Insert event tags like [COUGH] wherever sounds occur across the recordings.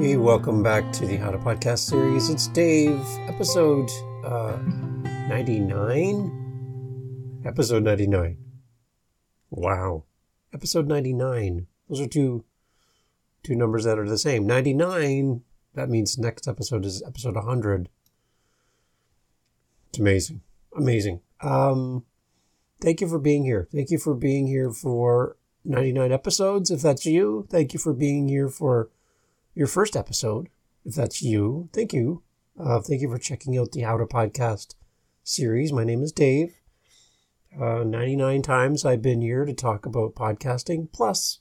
Hey, welcome back to the How to Podcast series. It's Dave, episode uh, 99? Episode 99. Wow. Episode 99. Those are two two numbers that are the same. 99, that means next episode is episode 100. It's amazing. Amazing. Um, thank you for being here. Thank you for being here for 99 episodes, if that's you. Thank you for being here for your first episode, if that's you. Thank you. Uh, thank you for checking out the to Podcast series. My name is Dave. Uh, 99 times I've been here to talk about podcasting, plus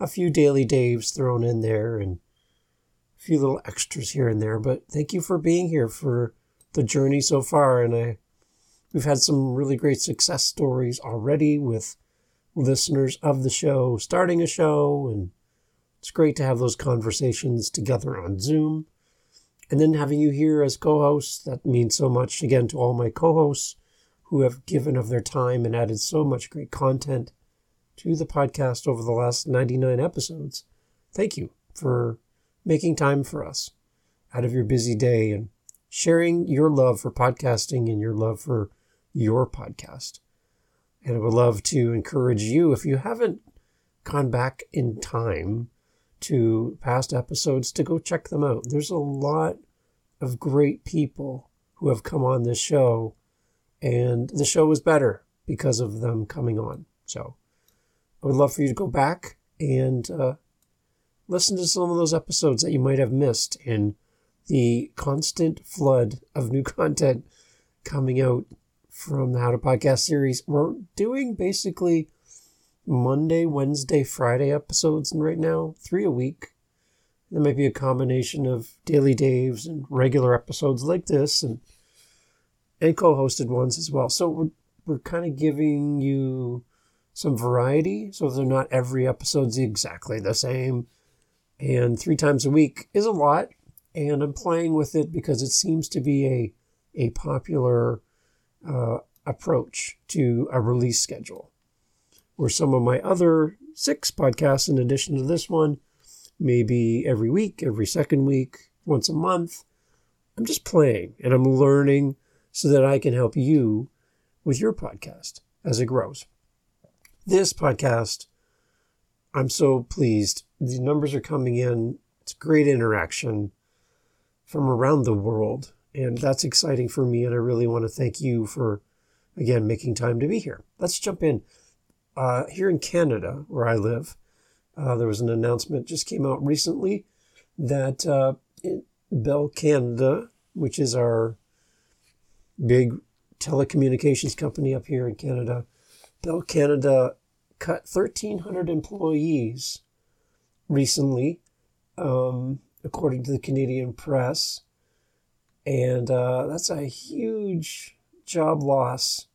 a few daily Daves thrown in there and a few little extras here and there. But thank you for being here for the journey so far. And I, we've had some really great success stories already with listeners of the show starting a show and it's great to have those conversations together on Zoom. And then having you here as co hosts, that means so much again to all my co hosts who have given of their time and added so much great content to the podcast over the last 99 episodes. Thank you for making time for us out of your busy day and sharing your love for podcasting and your love for your podcast. And I would love to encourage you, if you haven't gone back in time to past episodes to go check them out. There's a lot of great people who have come on this show, and the show is better because of them coming on. So I would love for you to go back and uh, listen to some of those episodes that you might have missed in the constant flood of new [LAUGHS] content coming out from the How to Podcast series. We're doing basically Monday, Wednesday, Friday episodes and right now, three a week. There might be a combination of daily Daves and regular episodes like this and and co-hosted ones as well. So we're we're kind of giving you some variety so they're not every episode's exactly the same. And three times a week is a lot. And I'm playing with it because it seems to be a a popular uh, approach to a release schedule or some of my other six podcasts in addition to this one, maybe every week, every second week, once a month. I'm just playing and I'm learning so that I can help you with your podcast as it grows. This podcast, I'm so pleased. The numbers are coming in. It's great interaction from around the world. And that's exciting for me. And I really want to thank you for, again, making time to be here. Let's jump in uh, here in Canada, where I live, uh, there was an announcement just came out recently that uh, Bell Canada, which is our big telecommunications company up here in Canada, Bell Canada cut 1,300 employees recently, um, according to the Canadian press. And uh, that's a huge job loss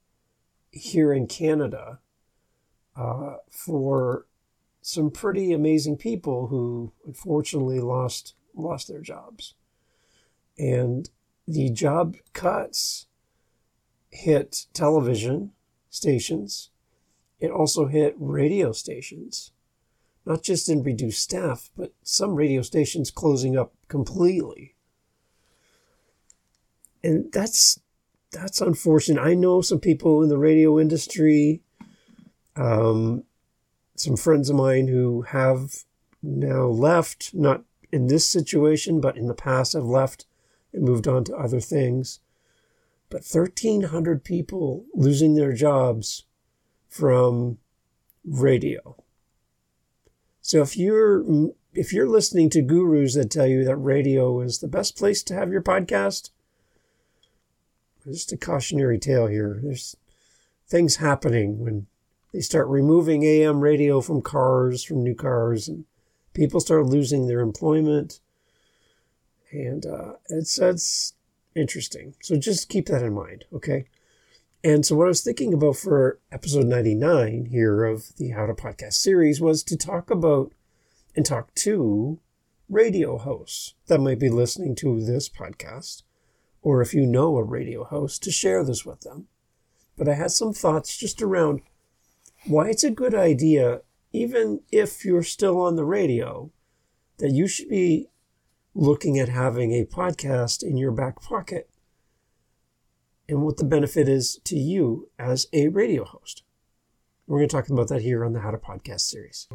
here in Canada uh, for some pretty amazing people who unfortunately lost lost their jobs. And the job cuts hit television stations. It also hit radio stations, not just in reduced staff, but some radio stations closing up completely. And that's that's unfortunate. I know some people in the radio industry um, some friends of mine who have now left, not in this situation, but in the past have left and moved on to other things. But 1,300 people losing their jobs from radio. So if you're if you're listening to gurus that tell you that radio is the best place to have your podcast, just a cautionary tale here. There's things happening when they start removing AM radio from cars, from new cars, and people start losing their employment. And uh, it's, it's interesting. So just keep that in mind, okay? And so, what I was thinking about for episode 99 here of the How to Podcast series was to talk about and talk to radio hosts that might be listening to this podcast, or if you know a radio host, to share this with them. But I had some thoughts just around why it's a good idea, even if you're still on the radio, that you should be looking at having a podcast in your back pocket and what the benefit is to you as a radio host. We're going to talk about that here on the How to Podcast series.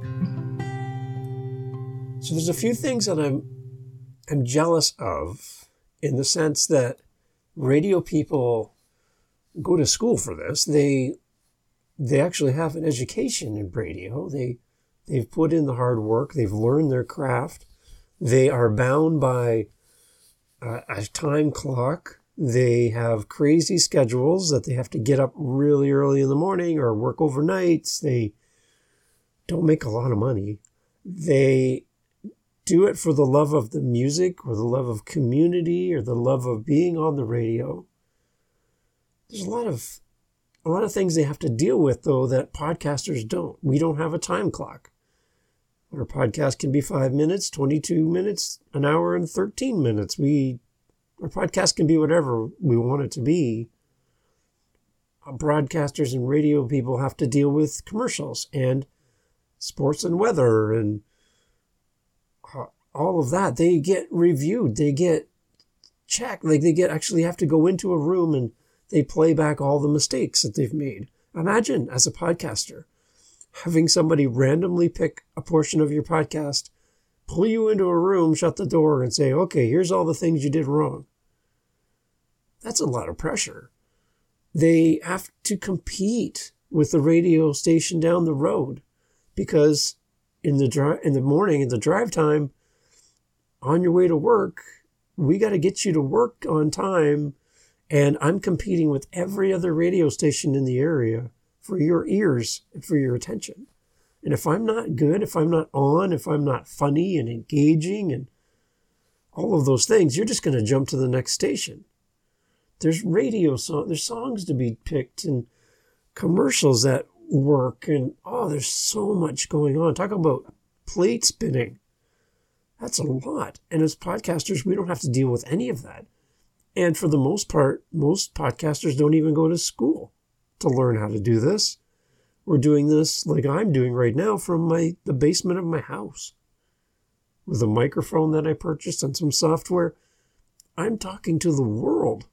So there's a few things that I'm I'm jealous of in the sense that radio people go to school for this. They they actually have an education in radio. They they've put in the hard work. They've learned their craft. They are bound by a, a time clock. They have crazy schedules that they have to get up really early in the morning or work overnights. They don't make a lot of money. They do it for the love of the music or the love of community or the love of being on the radio. There's a lot of a lot of things they have to deal with though that podcasters don't. We don't have a time clock. Our podcast can be 5 minutes, 22 minutes, an hour and 13 minutes. We our podcast can be whatever we want it to be. Uh, broadcasters and radio people have to deal with commercials and sports and weather and uh, all of that. They get reviewed. They get checked. Like they get actually have to go into a room and they play back all the mistakes that they've made. Imagine as a podcaster having somebody randomly pick a portion of your podcast, pull you into a room, shut the door, and say, okay, here's all the things you did wrong. That's a lot of pressure. They have to compete with the radio station down the road because in the dri- in the morning in the drive time on your way to work we got to get you to work on time and i'm competing with every other radio station in the area for your ears and for your attention. And if i'm not good if i'm not on if i'm not funny and engaging and all of those things you're just going to jump to the next station. There's radio song there's songs to be picked and commercials that work and oh there's so much going on. Talk about plate spinning. That's a lot. And as podcasters we don't have to deal with any of that and for the most part most podcasters don't even go to school to learn how to do this. We're doing this like i'm doing right now from my the basement of my house. With a microphone that i purchased and some software. I'm talking to the world.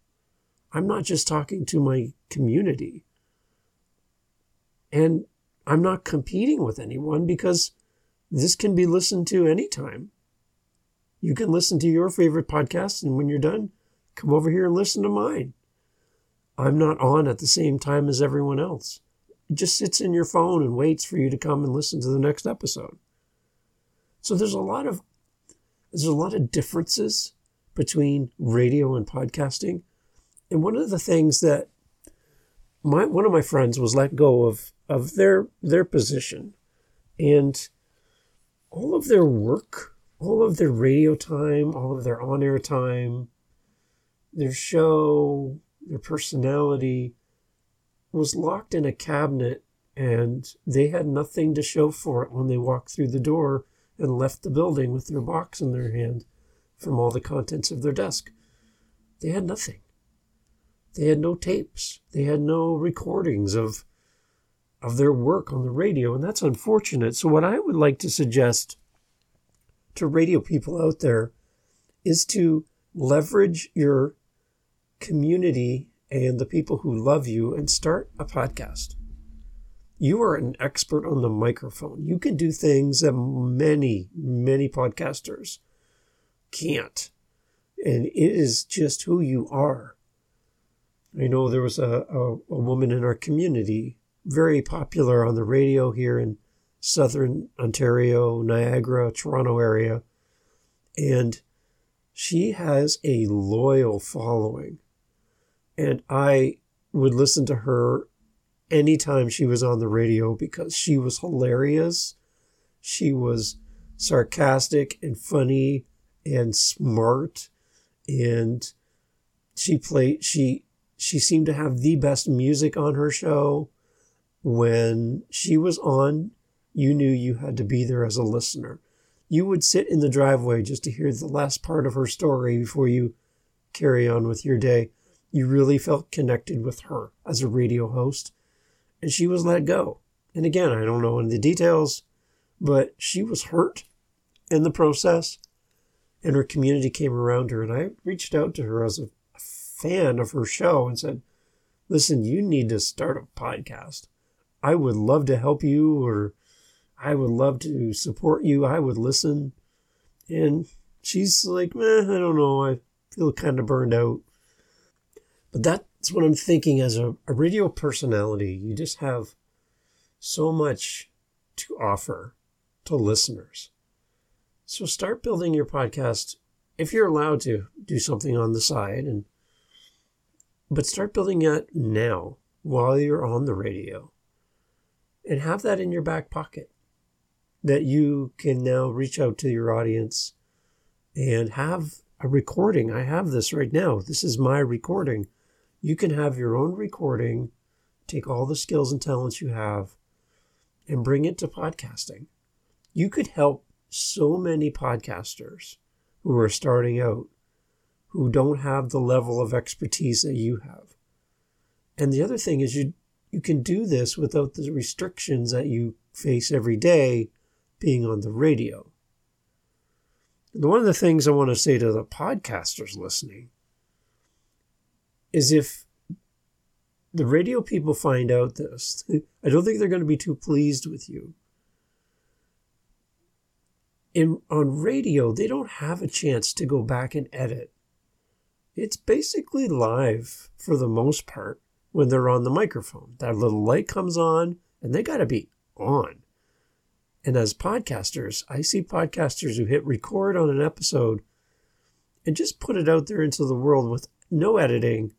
I'm not just talking to my community. And I'm not competing with anyone because this can be listened to anytime. You can listen to your favorite podcast, and when you're done, come over here and listen to mine. I'm not on at the same time as everyone else. It just sits in your phone and waits for you to come and listen to the next episode. So there's a lot of there's a lot of differences between radio and podcasting. And one of the things that my one of my friends was let go of of their their position and all of their work all of their radio time all of their on-air time their show their personality was locked in a cabinet and they had nothing to show for it when they walked through the door and left the building with their box in their hand from all the contents of their desk they had nothing they had no tapes. They had no recordings of of their work on the radio, and that's unfortunate. So what I would like to suggest to radio people out there is to leverage your community and the people who love you and start a podcast. You are an expert on the microphone. You can do things that many, many podcasters can't. And it is just who you are. I know there was a, a, a, woman in our community, very popular on the radio here in southern Ontario, Niagara, Toronto area. And she has a loyal following. And I would listen to her anytime she was on the radio because she was hilarious. She was sarcastic and funny and smart. And she played, she, she seemed to have the best music on her show. When she was on, you knew you had to be there as a listener. You would sit in the driveway just to hear the last part of her story before you carry on with your day. You really felt connected with her as a radio host. And she was let go. And again, I don't know of the details, but she was hurt in the process. and her community came around her. And I reached out to her as a fan of her show and said, Listen, you need to start a podcast. I would love to help you, or I would love to support you. I would listen. And she's like, eh, I don't know. I feel kind of burned out. But that's what I'm thinking as a, a radio personality. You just have so much to offer to listeners. So start building your podcast if you're allowed to do something on the side and but start building it now while you're on the radio and have that in your back pocket that you can now reach out to your audience and have a recording. I have this right now. This is my recording. You can have your own recording, take all the skills and talents you have, and bring it to podcasting. You could help so many podcasters who are starting out who don't have the level of expertise that you have. And the other thing is you you can do this without the restrictions that you face every day being on the radio. And one of the things I want to say to the podcasters listening is if the radio people find out this, [LAUGHS] I don't think they're going to be too pleased with you. In on radio, they don't have a chance to go back and edit it's basically live for the most part when they're on the microphone. That little light comes on and they got to be on. And as podcasters, I see podcasters who hit record on an episode and just put it out there into the world with no editing,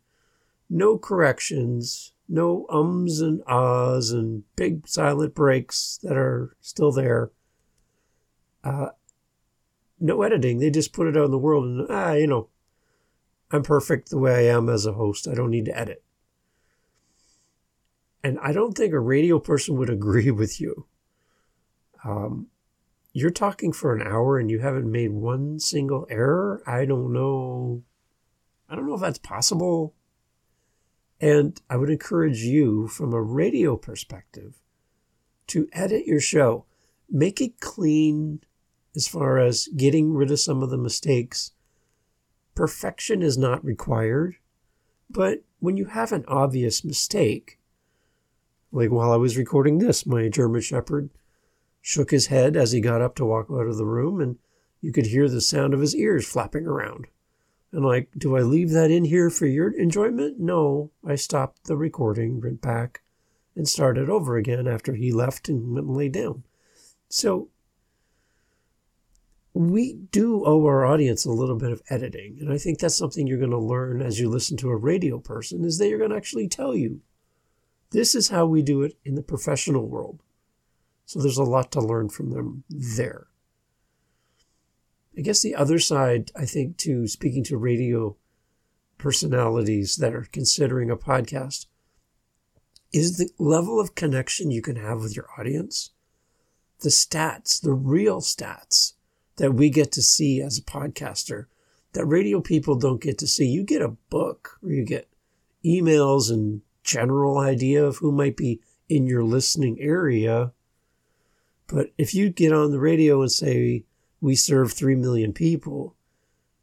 no corrections, no ums and ahs and big silent breaks that are still there. Uh, no editing. They just put it out in the world and, ah, you know, I'm perfect the way I am as a host. I don't need to edit. And I don't think a radio person would [LAUGHS] agree with you. Um, you're talking for an hour and you haven't made one single error. I don't know. I don't know if that's possible. And I would encourage you, from a radio perspective, to edit your show. Make it clean as far as getting rid of some of the mistakes Perfection is not required, but when you have an obvious mistake, like while I was recording this, my German Shepherd shook his head as he got up to walk out of the room, and you could hear the sound of his ears flapping around. And like, do I leave that in here for your enjoyment? No, I stopped the recording, went back, and started over again after he left and went and lay down. So we do owe our audience a little bit of editing. And I think that's something you're going to learn as you listen to a radio person is they're going to actually tell you this is how we do it in the professional world. So there's a lot to learn from them there. I guess the other side, I think, to speaking to radio personalities that are considering a podcast is the level of connection you can have with your audience, the stats, the real stats that we get to see as a podcaster that radio people don't get to see. You get a book or you get emails and general idea of who might be in your listening area. But if you get on the radio and say, we serve 3 million people,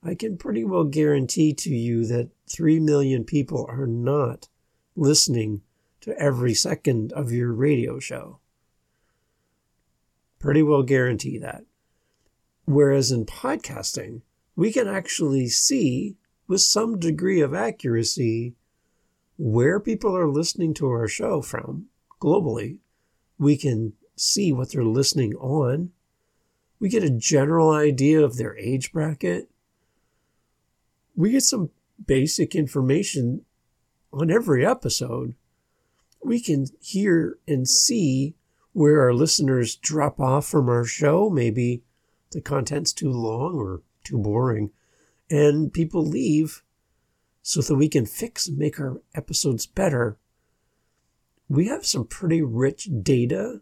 I can pretty well guarantee to you that 3 million people are not listening to every second of your radio show. Pretty well guarantee that. Whereas in podcasting, we can actually see with some degree of accuracy where people are listening to our show from globally. We can see what they're listening on. We get a general idea of their age bracket. We get some basic information on every episode. We can hear and see where our listeners drop off from our show, maybe the content's too long or too boring, and people leave so that we can fix and make our episodes better. We have some pretty rich data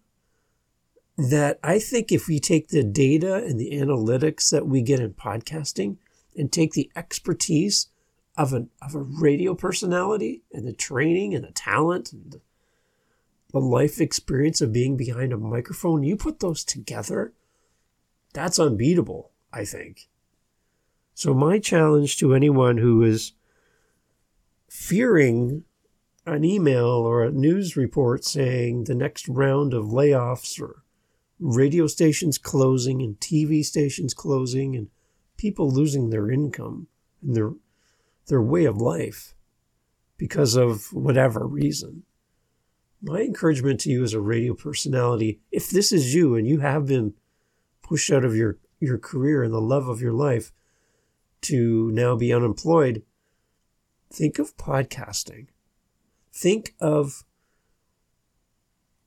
that I think if we take the data and the analytics that we get in podcasting and take the expertise of, an, of a radio personality and the training and the talent and the, the life experience of being behind a microphone, you put those together that's unbeatable, I think. So, my challenge to anyone who is fearing an email or a news report saying the next round of layoffs or radio stations closing and TV stations closing and people losing their income and their their way of life because of whatever reason. My encouragement to you as a radio personality, if this is you and you have been pushed out of your, your career and the love of your life to now be unemployed, think of podcasting. Think of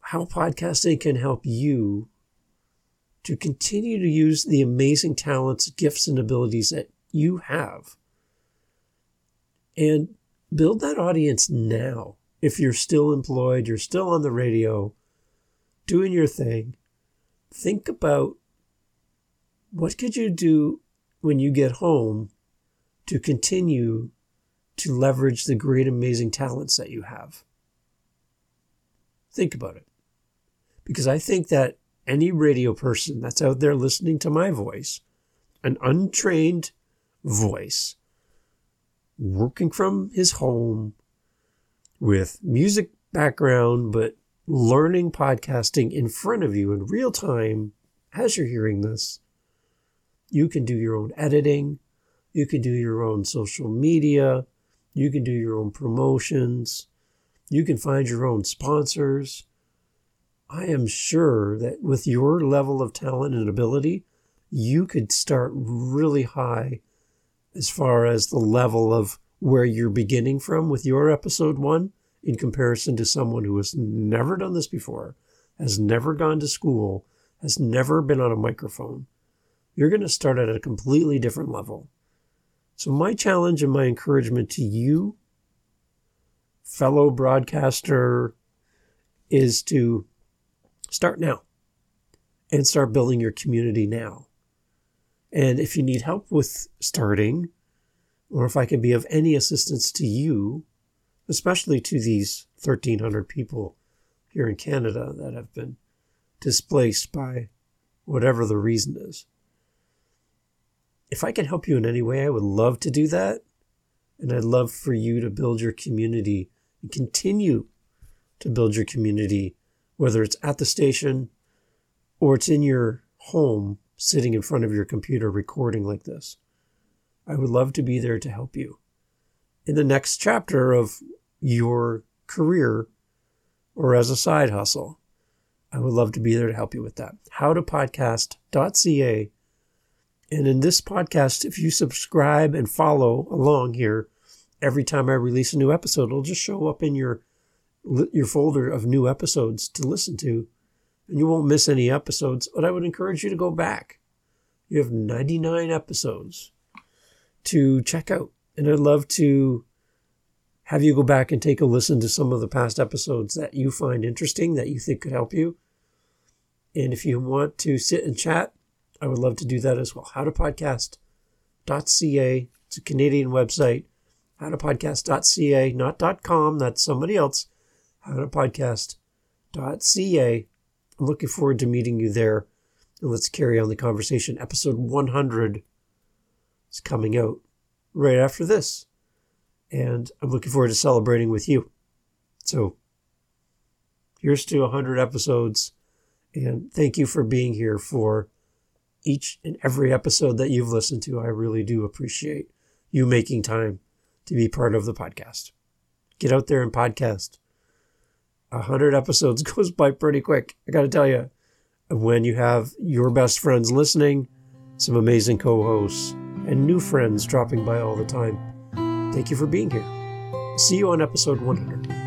how podcasting can help you to continue to use the amazing talents, gifts, and abilities that you have. And build that audience now. If you're still employed, you're still on the radio, doing your thing, think about what could you do when you get home to continue to leverage the great, amazing talents that you have? Think about it. Because I think that any radio person that's out there listening to my voice, an untrained voice, working from his home with music background, but learning podcasting in front of you in real time as you're hearing this. You can do your own editing. You can do your own social media. You can do your own promotions. You can find your own sponsors. I am sure that with your level of talent and ability, you could start really high as far as the level of where you're beginning from with your episode one in comparison to someone who has never done this before, has never gone to school, has never been on a microphone. You're going to start at a completely different level. So, my challenge and my encouragement to you, fellow broadcaster, is to start now and start building your community now. And if you need help with starting, or if I can be of any assistance to you, especially to these 1,300 people here in Canada that have been displaced by whatever the reason is. If I can help you in any way, I would love to do that. And I'd love for you to build your community and continue to build your community, whether it's at the station or it's in your home sitting in front of your computer recording like this. I would love to be there to help you. In the next chapter of your career or as a side hustle, I would love to be there to help you with that. Howtopodcast.ca. And in this podcast, if you subscribe and follow along here, every time I release a new episode, it'll just show up in your your folder of new episodes to listen to and you won't miss any episodes. But I would encourage you to go back. You have 99 episodes to check out. And I'd love to have you go back and take a listen to some of the past episodes that you find interesting, that you think could help you. And if you want to sit and chat, I would love to do that as well. Howtopodcast.ca. It's a Canadian website. Howtopodcast.ca, not .com. That's somebody else. Howtopodcast.ca. I'm looking forward to meeting you there. And let's carry on the conversation. Episode 100 is coming out right after this. And I'm looking forward to celebrating with you. So here's to 100 episodes. And thank you for being here for each and every episode that you've listened to. I really do appreciate you making time to be part of the podcast. Get out there and podcast a hundred episodes [LAUGHS] goes by pretty quick. I got to tell you, when you have your best friends listening, some amazing co-hosts, and new friends dropping by all the time. Thank you for being here. See you on episode 100.